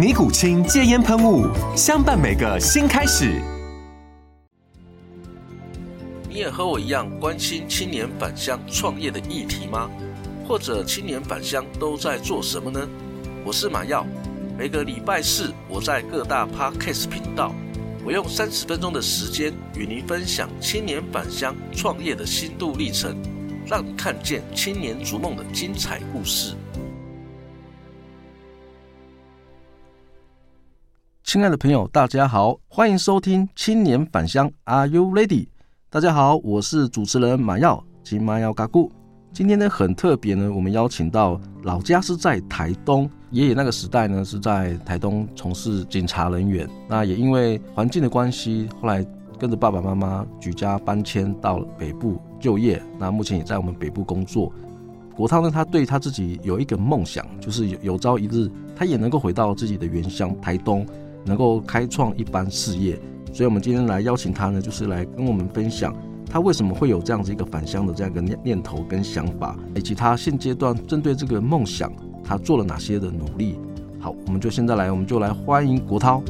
尼古清戒烟喷雾，相伴每个新开始。你也和我一样关心青年返乡创业的议题吗？或者青年返乡都在做什么呢？我是马耀，每个礼拜四我在各大 Podcast 频道，我用三十分钟的时间与您分享青年返乡创业的心路历程，让你看见青年逐梦的精彩故事。亲爱的朋友，大家好，欢迎收听《青年返乡 Are You Ready》？大家好，我是主持人马耀金马耀嘎固。今天呢很特别呢，我们邀请到老家是在台东，爷爷那个时代呢是在台东从事警察人员，那也因为环境的关系，后来跟着爸爸妈妈举家搬迁到北部就业，那目前也在我们北部工作。国涛呢，他对他自己有一个梦想，就是有有朝一日他也能够回到自己的原乡台东。能够开创一番事业，所以我们今天来邀请他呢，就是来跟我们分享他为什么会有这样子一个返乡的这样一个念念头跟想法，以及他现阶段针对这个梦想，他做了哪些的努力。好，我们就现在来，我们就来欢迎国涛。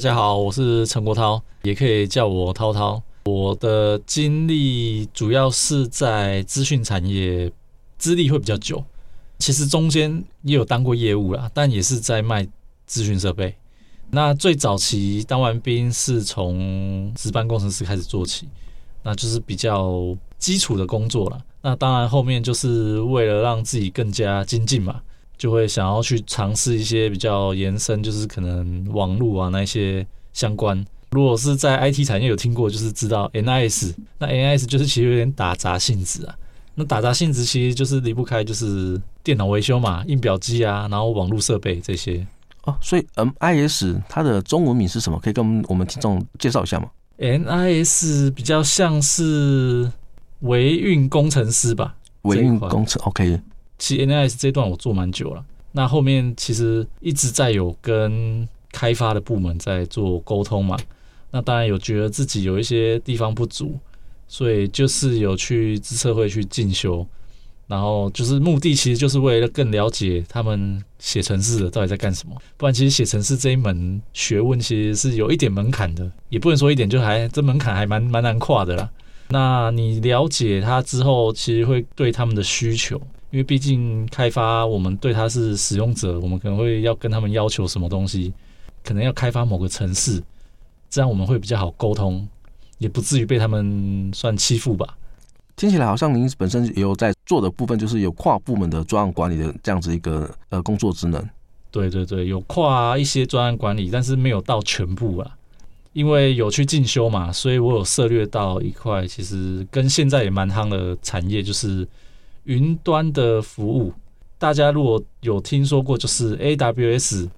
大家好，我是陈国涛，也可以叫我涛涛。我的经历主要是在资讯产业，资历会比较久。其实中间也有当过业务啦，但也是在卖资讯设备。那最早期当完兵是从值班工程师开始做起，那就是比较基础的工作了。那当然后面就是为了让自己更加精进嘛。就会想要去尝试一些比较延伸，就是可能网络啊那些相关。如果是在 IT 产业有听过，就是知道 NIS，那 NIS 就是其实有点打杂性质啊。那打杂性质其实就是离不开就是电脑维修嘛，印表机啊，然后网络设备这些。哦，所以 NIS 它的中文名是什么？可以跟我们听众介绍一下吗？NIS 比较像是维运工程师吧，维运工程 OK。其实 NIS 这段我做蛮久了，那后面其实一直在有跟开发的部门在做沟通嘛。那当然有觉得自己有一些地方不足，所以就是有去资策会去进修，然后就是目的其实就是为了更了解他们写程式的到底在干什么。不然其实写程式这一门学问其实是有一点门槛的，也不能说一点，就还这门槛还蛮蛮难跨的啦。那你了解它之后，其实会对他们的需求。因为毕竟开发，我们对他是使用者，我们可能会要跟他们要求什么东西，可能要开发某个城市，这样我们会比较好沟通，也不至于被他们算欺负吧。听起来好像您本身也有在做的部分，就是有跨部门的专案管理的这样子一个呃工作职能。对对对，有跨一些专案管理，但是没有到全部啊，因为有去进修嘛，所以我有涉略到一块，其实跟现在也蛮夯的产业就是。云端的服务，大家如果有听说过，就是 AWS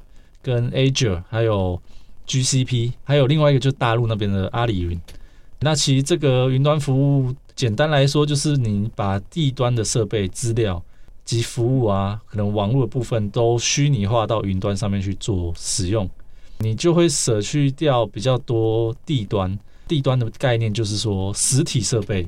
跟 Azure，还有 GCP，还有另外一个就是大陆那边的阿里云。那其实这个云端服务，简单来说就是你把地端的设备、资料及服务啊，可能网络的部分都虚拟化到云端上面去做使用，你就会舍去掉比较多地端。地端的概念就是说实体设备。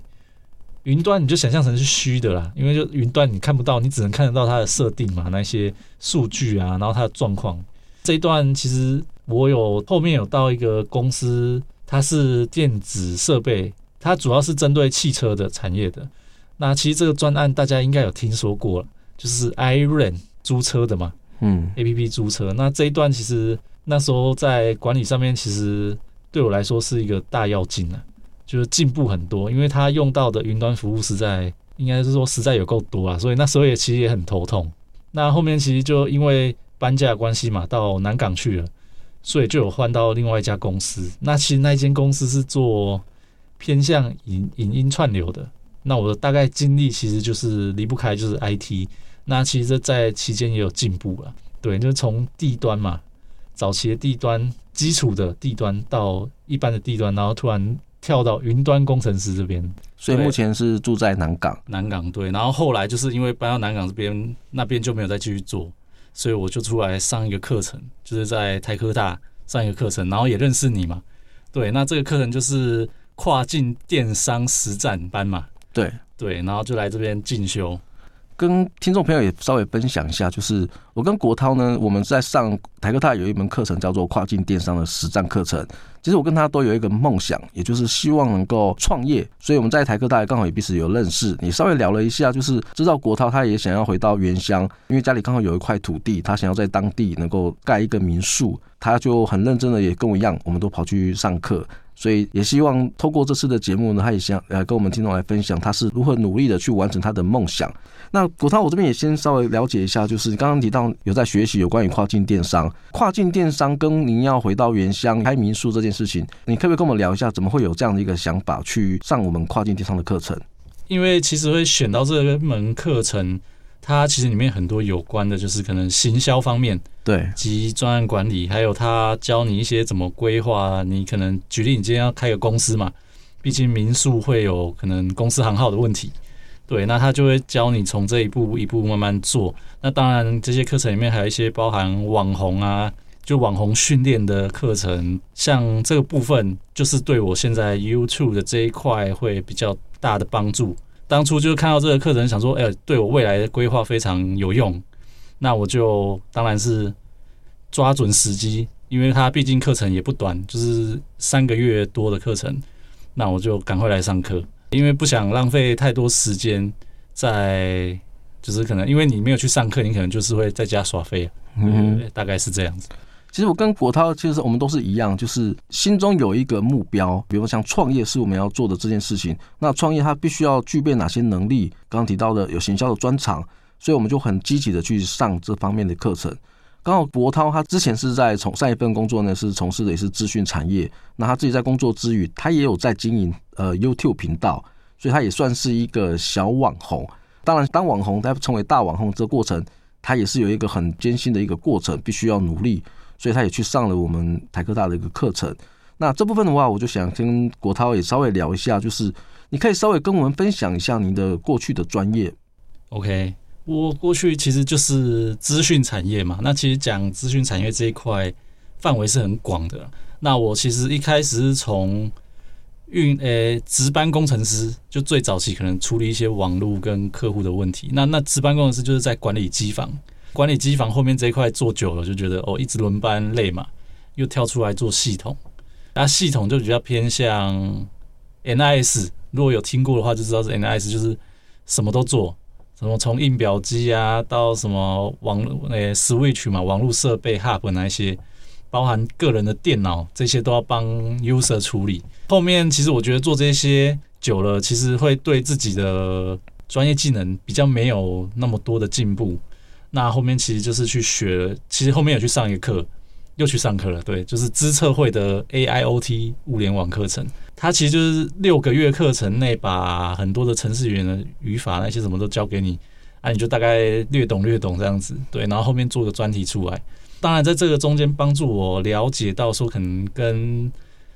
云端你就想象成是虚的啦，因为就云端你看不到，你只能看得到它的设定嘛，那些数据啊，然后它的状况。这一段其实我有后面有到一个公司，它是电子设备，它主要是针对汽车的产业的。那其实这个专案大家应该有听说过了，就是 iRent 租车的嘛，嗯，APP 租车。那这一段其实那时候在管理上面，其实对我来说是一个大要进啊，就是进步很多，因为它用到的云端服务实在应该是说实在有够多啊，所以那时候也其实也很头痛。那后面其实就因为搬家的关系嘛，到南港去了，所以就有换到另外一家公司。那其实那间公司是做偏向影影音串流的。那我的大概经历其实就是离不开就是 IT。那其实这在期间也有进步了，对，就是从地端嘛，早期的地端、基础的地端到一般的地端，然后突然跳到云端工程师这边。所以目前是住在南港。南港对，然后后来就是因为搬到南港这边，那边就没有再继续做。所以我就出来上一个课程，就是在台科大上一个课程，然后也认识你嘛。对，那这个课程就是跨境电商实战班嘛。对对，然后就来这边进修。跟听众朋友也稍微分享一下，就是我跟国涛呢，我们在上台科大有一门课程叫做跨境电商的实战课程。其实我跟他都有一个梦想，也就是希望能够创业。所以我们在台科大刚好也彼此有认识，你稍微聊了一下，就是知道国涛他也想要回到原乡，因为家里刚好有一块土地，他想要在当地能够盖一个民宿，他就很认真的也跟我一样，我们都跑去上课。所以也希望透过这次的节目呢，他也想呃跟我们听众来分享他是如何努力的去完成他的梦想。那古涛，我这边也先稍微了解一下，就是你刚刚提到有在学习有关于跨境电商，跨境电商跟您要回到原乡开民宿这件事情，你可不可以跟我们聊一下，怎么会有这样的一个想法去上我们跨境电商的课程？因为其实会选到这门课程，它其实里面很多有关的，就是可能行销方面，对，及专案管理，还有他教你一些怎么规划。你可能举例，你今天要开个公司嘛，毕竟民宿会有可能公司行号的问题。对，那他就会教你从这一步一步慢慢做。那当然，这些课程里面还有一些包含网红啊，就网红训练的课程。像这个部分，就是对我现在 YouTube 的这一块会比较大的帮助。当初就是看到这个课程，想说，哎，对我未来的规划非常有用。那我就当然是抓准时机，因为它毕竟课程也不短，就是三个月多的课程。那我就赶快来上课。因为不想浪费太多时间在，就是可能因为你没有去上课，你可能就是会在家耍废，嗯，大概是这样子。其实我跟国涛其实我们都是一样，就是心中有一个目标，比如说像创业是我们要做的这件事情。那创业它必须要具备哪些能力？刚刚提到的有行销的专长，所以我们就很积极的去上这方面的课程。刚好博涛他之前是在从上一份工作呢，是从事的也是资讯产业。那他自己在工作之余，他也有在经营呃 YouTube 频道，所以他也算是一个小网红。当然，当网红他成为大网红这个过程，他也是有一个很艰辛的一个过程，必须要努力。所以他也去上了我们台科大的一个课程。那这部分的话，我就想跟国涛也稍微聊一下，就是你可以稍微跟我们分享一下您的过去的专业。OK。我过去其实就是资讯产业嘛，那其实讲资讯产业这一块范围是很广的。那我其实一开始是从运诶值班工程师，就最早期可能处理一些网络跟客户的问题。那那值班工程师就是在管理机房，管理机房后面这一块做久了，就觉得哦一直轮班累嘛，又跳出来做系统。那系统就比较偏向 NIS，如果有听过的话就知道是 NIS，就是什么都做。什么从印表机啊到什么网络诶、欸、switch 嘛，网络设备 hub 那些，包含个人的电脑这些都要帮 user 处理。后面其实我觉得做这些久了，其实会对自己的专业技能比较没有那么多的进步。那后面其实就是去学，其实后面有去上一个课，又去上课了。对，就是资策会的 AIoT 物联网课程。它其实就是六个月课程内，把很多的程式语言的语法那些什么都教给你，啊，你就大概略懂略懂这样子，对，然后后面做个专题出来。当然，在这个中间帮助我了解到说，可能跟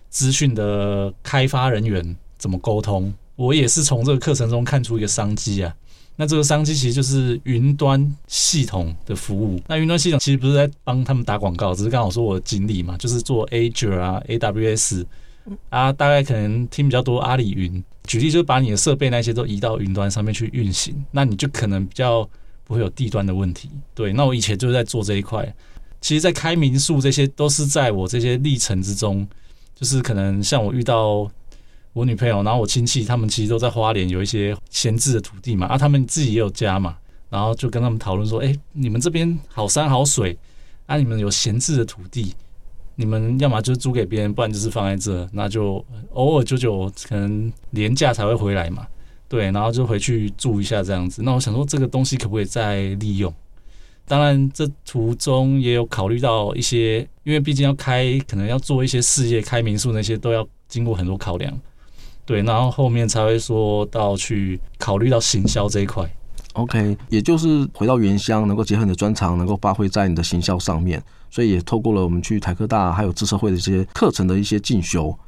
资讯的开发人员怎么沟通。我也是从这个课程中看出一个商机啊。那这个商机其实就是云端系统的服务。那云端系统其实不是在帮他们打广告，只是刚好说我的经历嘛，就是做 Azure 啊，AWS。啊，大概可能听比较多阿里云，举例就是把你的设备那些都移到云端上面去运行，那你就可能比较不会有地端的问题。对，那我以前就是在做这一块。其实，在开民宿这些都是在我这些历程之中，就是可能像我遇到我女朋友，然后我亲戚他们其实都在花莲有一些闲置的土地嘛，啊，他们自己也有家嘛，然后就跟他们讨论说，哎，你们这边好山好水，啊，你们有闲置的土地。你们要么就租给别人，不然就是放在这，那就偶尔久久可能年假才会回来嘛，对，然后就回去住一下这样子。那我想说，这个东西可不可以再利用？当然，这途中也有考虑到一些，因为毕竟要开，可能要做一些事业，开民宿那些都要经过很多考量，对，然后后面才会说到去考虑到行销这一块。OK，也就是回到原乡，能够结合你的专长，能够发挥在你的行销上面。所以也透过了我们去台科大还有自社会的一些课程的一些进修，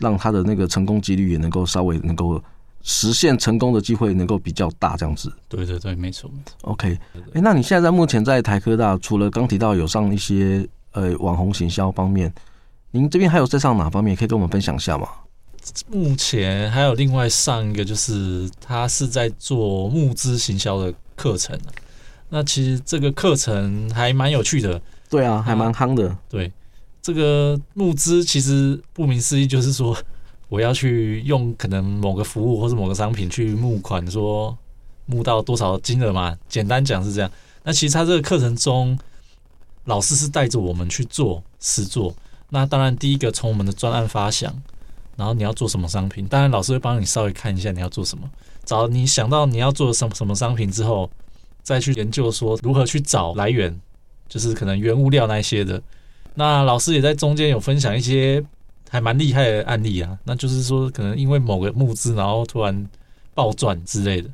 让他的那个成功几率也能够稍微能够实现成功的机会能够比较大这样子。对对对，没错。OK，哎，那你现在在目前在台科大，除了刚提到有上一些呃网红行销方面，您这边还有在上哪方面可以跟我们分享一下吗？目前还有另外上一个，就是他是在做募资行销的课程。那其实这个课程还蛮有趣的。对啊，还蛮夯的。啊、对，这个募资其实顾名思义就是说，我要去用可能某个服务或者某个商品去募款，说募到多少金额嘛。简单讲是这样。那其实他这个课程中，老师是带着我们去做实做。那当然，第一个从我们的专案发想，然后你要做什么商品，当然老师会帮你稍微看一下你要做什么。找你想到你要做什么什么商品之后，再去研究说如何去找来源。就是可能原物料那些的，那老师也在中间有分享一些还蛮厉害的案例啊。那就是说，可能因为某个募资，然后突然暴赚之类的。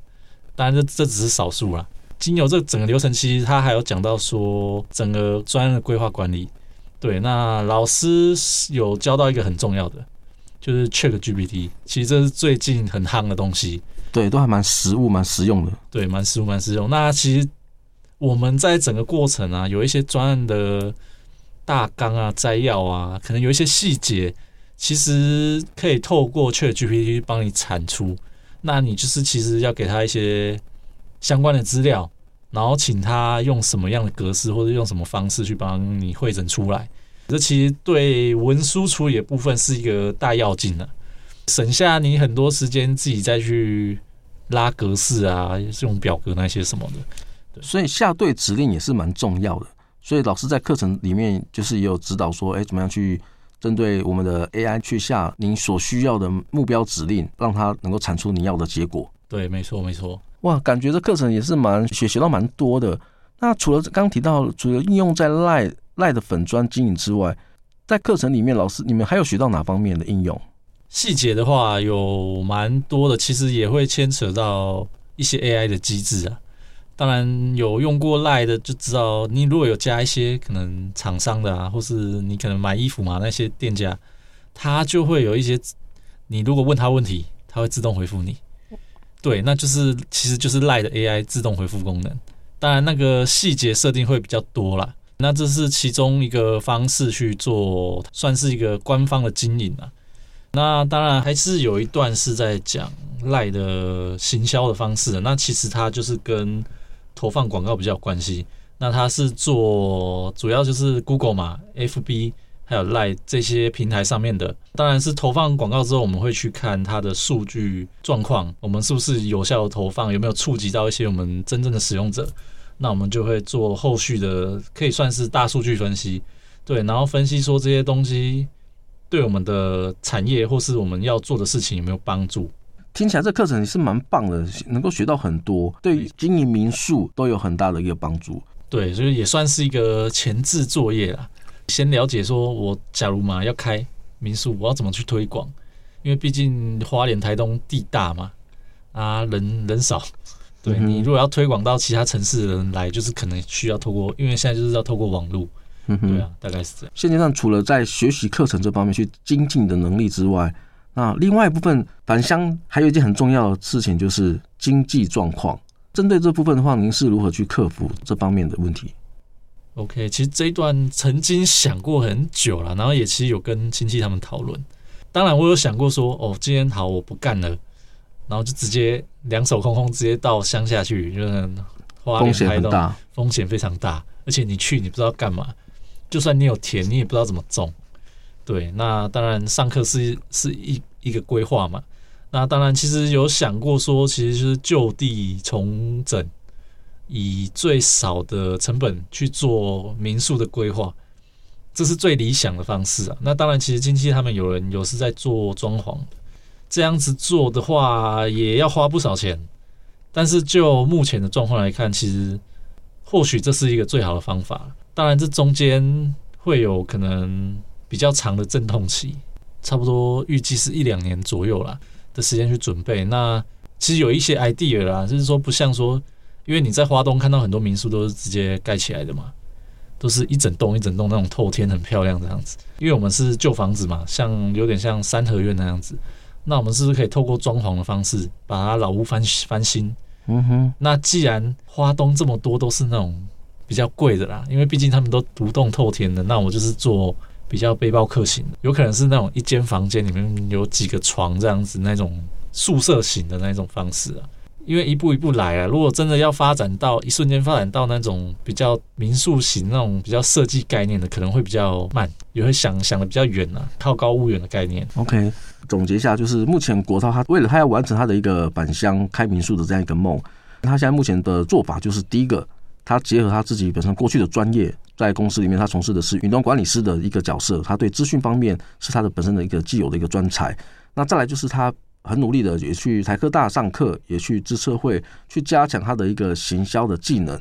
当然，这这只是少数啦。经由这整个流程，其实他还有讲到说，整个专案的规划管理。对，那老师有教到一个很重要的，就是 ChatGPT。其实这是最近很夯的东西。对，都还蛮实物、蛮实用的。对，蛮实物、蛮实用。那其实。我们在整个过程啊，有一些专案的大纲啊、摘要啊，可能有一些细节，其实可以透过 ChatGPT 帮你产出。那你就是其实要给他一些相关的资料，然后请他用什么样的格式或者用什么方式去帮你会诊出来。这其实对文书处理的部分是一个大要紧的，省下你很多时间自己再去拉格式啊、用表格那些什么的。所以下对指令也是蛮重要的，所以老师在课程里面就是也有指导说，哎，怎么样去针对我们的 AI 去下您所需要的目标指令，让它能够产出你要的结果。对，没错，没错。哇，感觉这课程也是蛮学学到蛮多的。那除了刚提到，除了应用在 LINE LINE 的粉砖经营之外，在课程里面，老师你们还有学到哪方面的应用？细节的话有蛮多的，其实也会牵扯到一些 AI 的机制啊。当然有用过 LINE 的就知道，你如果有加一些可能厂商的啊，或是你可能买衣服嘛，那些店家，他就会有一些，你如果问他问题，他会自动回复你。对，那就是其实就是 LINE 的 AI 自动回复功能。当然那个细节设定会比较多啦，那这是其中一个方式去做，算是一个官方的经营啊。那当然还是有一段是在讲赖的行销的方式，那其实它就是跟投放广告比较有关系，那它是做主要就是 Google 嘛，FB 还有赖这些平台上面的，当然是投放广告之后，我们会去看它的数据状况，我们是不是有效的投放，有没有触及到一些我们真正的使用者，那我们就会做后续的，可以算是大数据分析，对，然后分析说这些东西对我们的产业或是我们要做的事情有没有帮助。听起来这课程也是蛮棒的，能够学到很多，对经营民宿都有很大的一个帮助。对，所以也算是一个前置作业啦。先了解说，我假如嘛要开民宿，我要怎么去推广？因为毕竟花莲、台东地大嘛，啊人人少，对、嗯、你如果要推广到其他城市的人来，就是可能需要透过，因为现在就是要透过网络。嗯哼，对啊，大概是这样。现阶段除了在学习课程这方面去精进的能力之外，那另外一部分返乡还有一件很重要的事情，就是经济状况。针对这部分的话，您是如何去克服这方面的问题？OK，其实这一段曾经想过很久了，然后也其实有跟亲戚他们讨论。当然我有想过说，哦，今天好我不干了，然后就直接两手空空直接到乡下去，就是花莲台东，风险非常大，而且你去你不知道干嘛，就算你有田，你也不知道怎么种。对，那当然上课是是一一个规划嘛。那当然，其实有想过说，其实就是就地重整，以最少的成本去做民宿的规划，这是最理想的方式啊。那当然，其实近期他们有人有是在做装潢，这样子做的话也要花不少钱。但是就目前的状况来看，其实或许这是一个最好的方法。当然，这中间会有可能比较长的阵痛期，差不多预计是一两年左右啦。的时间去准备，那其实有一些 idea 啦，就是说不像说，因为你在花东看到很多民宿都是直接盖起来的嘛，都是一整栋一整栋那种透天很漂亮这样子。因为我们是旧房子嘛，像有点像三合院那样子，那我们是不是可以透过装潢的方式把它老屋翻翻新？嗯哼。那既然花东这么多都是那种比较贵的啦，因为毕竟他们都独栋透天的，那我就是做。比较背包客型的，有可能是那种一间房间里面有几个床这样子那种宿舍型的那种方式啊。因为一步一步来啊，如果真的要发展到一瞬间发展到那种比较民宿型那种比较设计概念的，可能会比较慢，也会想想的比较远啊，靠高物远的概念。OK，总结一下，就是目前国涛他为了他要完成他的一个返乡开民宿的这样一个梦，他现在目前的做法就是第一个。他结合他自己本身过去的专业，在公司里面他从事的是云端管理师的一个角色，他对资讯方面是他的本身的一个既有的一个专才。那再来就是他很努力的也去台科大上课，也去资策会去加强他的一个行销的技能。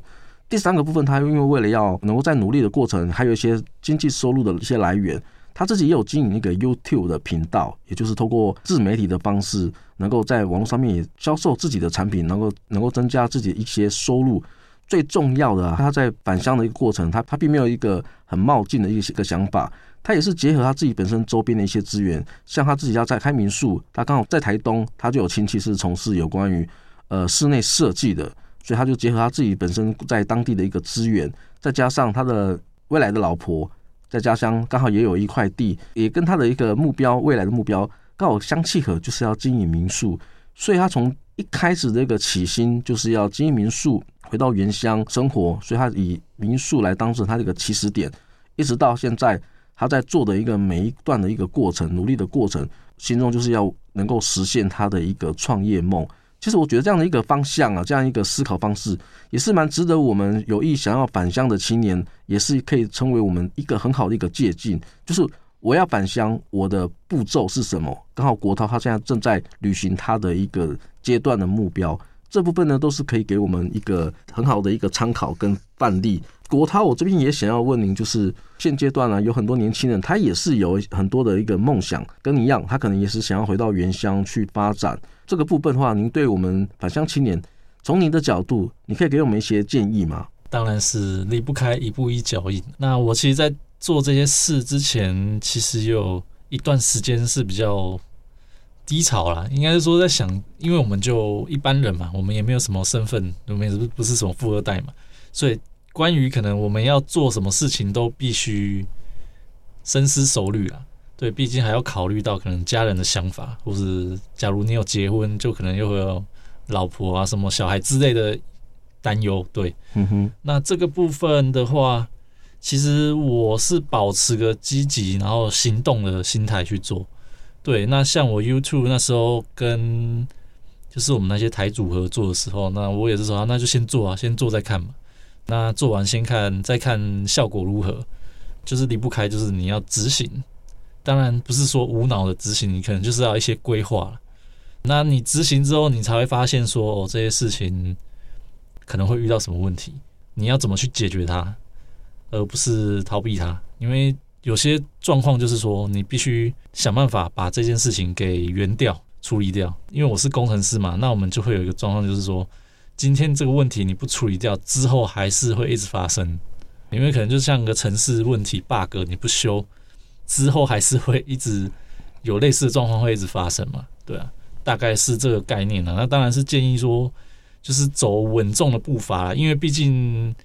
第三个部分，他因为为了要能够在努力的过程，还有一些经济收入的一些来源，他自己也有经营一个 YouTube 的频道，也就是透过自媒体的方式，能够在网络上面也销售自己的产品，能够能够增加自己一些收入。最重要的啊，他在返乡的一个过程，他他并没有一个很冒进的一个一个想法，他也是结合他自己本身周边的一些资源，像他自己要在开民宿，他刚好在台东，他就有亲戚是从事有关于呃室内设计的，所以他就结合他自己本身在当地的一个资源，再加上他的未来的老婆在家乡刚好也有一块地，也跟他的一个目标未来的目标刚好相契合，就是要经营民宿，所以他从一开始的一个起心就是要经营民宿。回到原乡生活，所以他以民宿来当成他这个起始点，一直到现在他在做的一个每一段的一个过程，努力的过程，心中就是要能够实现他的一个创业梦。其实我觉得这样的一个方向啊，这样一个思考方式，也是蛮值得我们有意想要返乡的青年，也是可以成为我们一个很好的一个借鉴。就是我要返乡，我的步骤是什么？刚好国涛他现在正在履行他的一个阶段的目标。这部分呢，都是可以给我们一个很好的一个参考跟范例。国涛，我这边也想要问您，就是现阶段呢，有很多年轻人，他也是有很多的一个梦想，跟你一样，他可能也是想要回到原乡去发展。这个部分的话，您对我们返乡青年，从您的角度，你可以给我们一些建议吗？当然是离不开一步一脚印。那我其实，在做这些事之前，其实有一段时间是比较。低潮啦，应该是说在想，因为我们就一般人嘛，我们也没有什么身份，我们也不不是什么富二代嘛，所以关于可能我们要做什么事情，都必须深思熟虑啊。对，毕竟还要考虑到可能家人的想法，或是假如你有结婚，就可能又会有老婆啊、什么小孩之类的担忧。对，嗯哼。那这个部分的话，其实我是保持个积极然后行动的心态去做。对，那像我 YouTube 那时候跟就是我们那些台主合作的时候，那我也是说，那就先做啊，先做再看嘛。那做完先看，再看效果如何，就是离不开就是你要执行。当然不是说无脑的执行，你可能就是要一些规划。那你执行之后，你才会发现说，哦，这些事情可能会遇到什么问题，你要怎么去解决它，而不是逃避它，因为。有些状况就是说，你必须想办法把这件事情给圆掉、处理掉。因为我是工程师嘛，那我们就会有一个状况，就是说，今天这个问题你不处理掉，之后还是会一直发生。因为可能就像个城市问题 bug，你不修，之后还是会一直有类似的状况会一直发生嘛？对啊，大概是这个概念了。那当然是建议说，就是走稳重的步伐，因为毕竟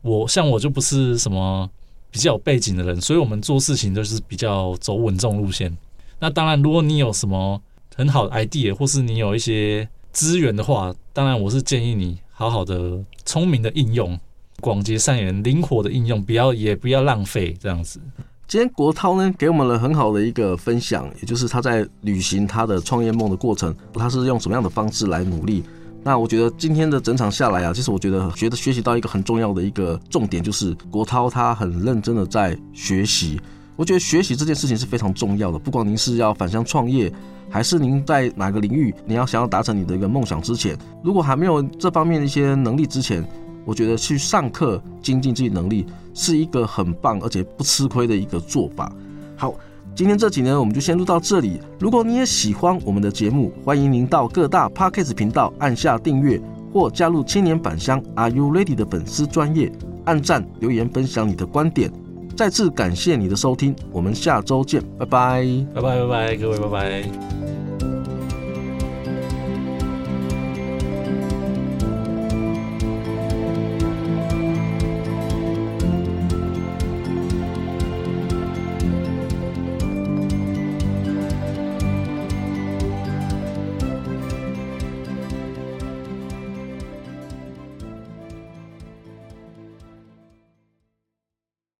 我像我就不是什么。比较有背景的人，所以我们做事情都是比较走稳重路线。那当然，如果你有什么很好的 idea，或是你有一些资源的话，当然我是建议你好好的、聪明的应用，广结善缘、灵活的应用，不要也不要浪费这样子。今天国涛呢给我们了很好的一个分享，也就是他在履行他的创业梦的过程，他是用什么样的方式来努力。那我觉得今天的整场下来啊，其实我觉得觉得学习到一个很重要的一个重点，就是国涛他很认真的在学习。我觉得学习这件事情是非常重要的，不管您是要返乡创业，还是您在哪个领域，你要想要达成你的一个梦想之前，如果还没有这方面的一些能力之前，我觉得去上课精进自己能力是一个很棒而且不吃亏的一个做法。好，今天这集呢，我们就先录到这里。如果你也喜欢我们的节目，欢迎您到各大 Podcast 频道按下订阅，或加入青年返乡 Are You Ready 的粉丝专业，按赞留言分享你的观点。再次感谢你的收听，我们下周见，拜拜，拜拜拜拜，各位拜拜。